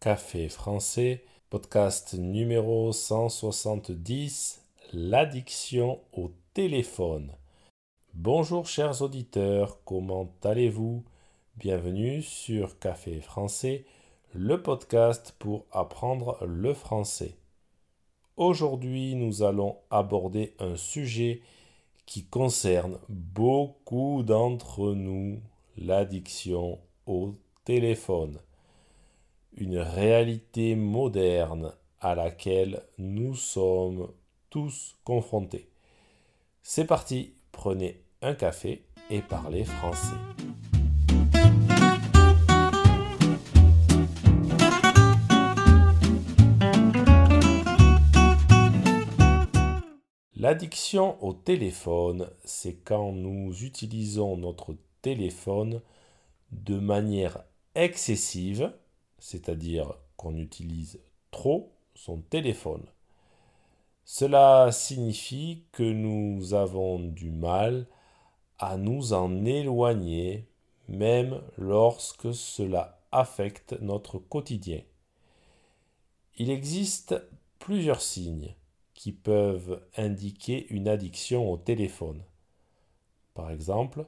Café français, podcast numéro 170, l'addiction au téléphone. Bonjour chers auditeurs, comment allez-vous? Bienvenue sur Café français, le podcast pour apprendre le français. Aujourd'hui, nous allons aborder un sujet qui concerne beaucoup d'entre nous, l'addiction au téléphone. Une réalité moderne à laquelle nous sommes tous confrontés. C'est parti, prenez un café et parlez français. L'addiction au téléphone, c'est quand nous utilisons notre téléphone de manière excessive, c'est-à-dire qu'on utilise trop son téléphone. Cela signifie que nous avons du mal à nous en éloigner, même lorsque cela affecte notre quotidien. Il existe plusieurs signes qui peuvent indiquer une addiction au téléphone. Par exemple,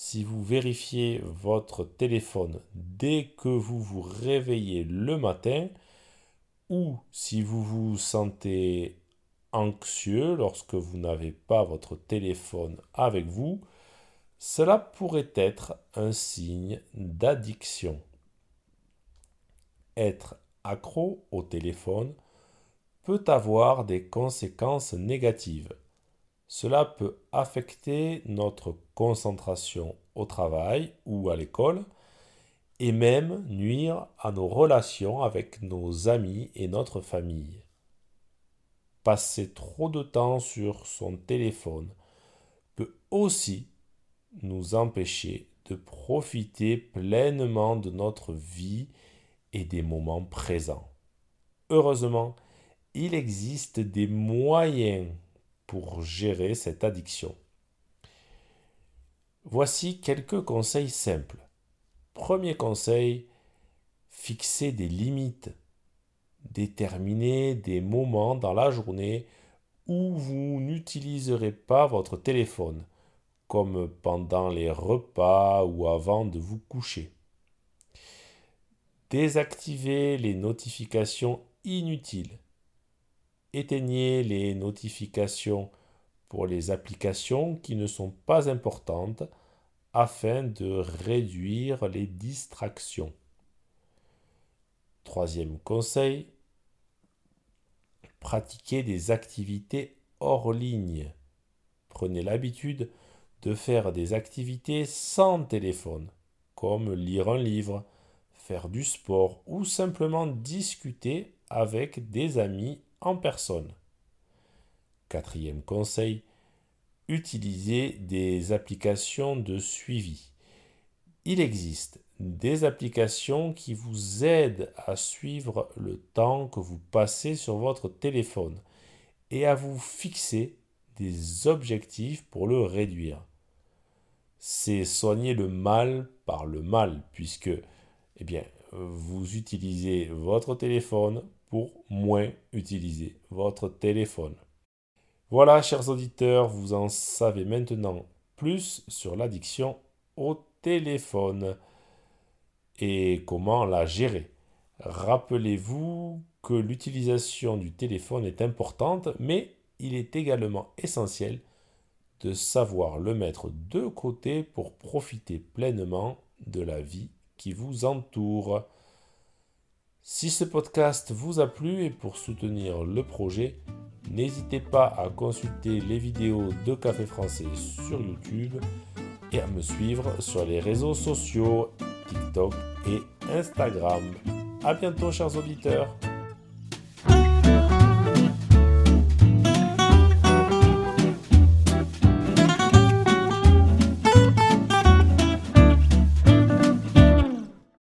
si vous vérifiez votre téléphone dès que vous vous réveillez le matin, ou si vous vous sentez anxieux lorsque vous n'avez pas votre téléphone avec vous, cela pourrait être un signe d'addiction. Être accro au téléphone peut avoir des conséquences négatives. Cela peut affecter notre concentration au travail ou à l'école et même nuire à nos relations avec nos amis et notre famille. Passer trop de temps sur son téléphone peut aussi nous empêcher de profiter pleinement de notre vie et des moments présents. Heureusement, il existe des moyens pour gérer cette addiction. Voici quelques conseils simples. Premier conseil, fixer des limites. Déterminez des moments dans la journée où vous n'utiliserez pas votre téléphone, comme pendant les repas ou avant de vous coucher. Désactivez les notifications inutiles éteignez les notifications pour les applications qui ne sont pas importantes afin de réduire les distractions. Troisième conseil, pratiquez des activités hors ligne. Prenez l'habitude de faire des activités sans téléphone, comme lire un livre, faire du sport ou simplement discuter avec des amis en personne. Quatrième conseil, utilisez des applications de suivi. Il existe des applications qui vous aident à suivre le temps que vous passez sur votre téléphone et à vous fixer des objectifs pour le réduire. C'est soigner le mal par le mal puisque eh bien, vous utilisez votre téléphone pour moins utiliser votre téléphone. Voilà, chers auditeurs, vous en savez maintenant plus sur l'addiction au téléphone et comment la gérer. Rappelez-vous que l'utilisation du téléphone est importante, mais il est également essentiel de savoir le mettre de côté pour profiter pleinement de la vie qui vous entoure. Si ce podcast vous a plu et pour soutenir le projet, n'hésitez pas à consulter les vidéos de Café Français sur YouTube et à me suivre sur les réseaux sociaux TikTok et Instagram. A bientôt chers auditeurs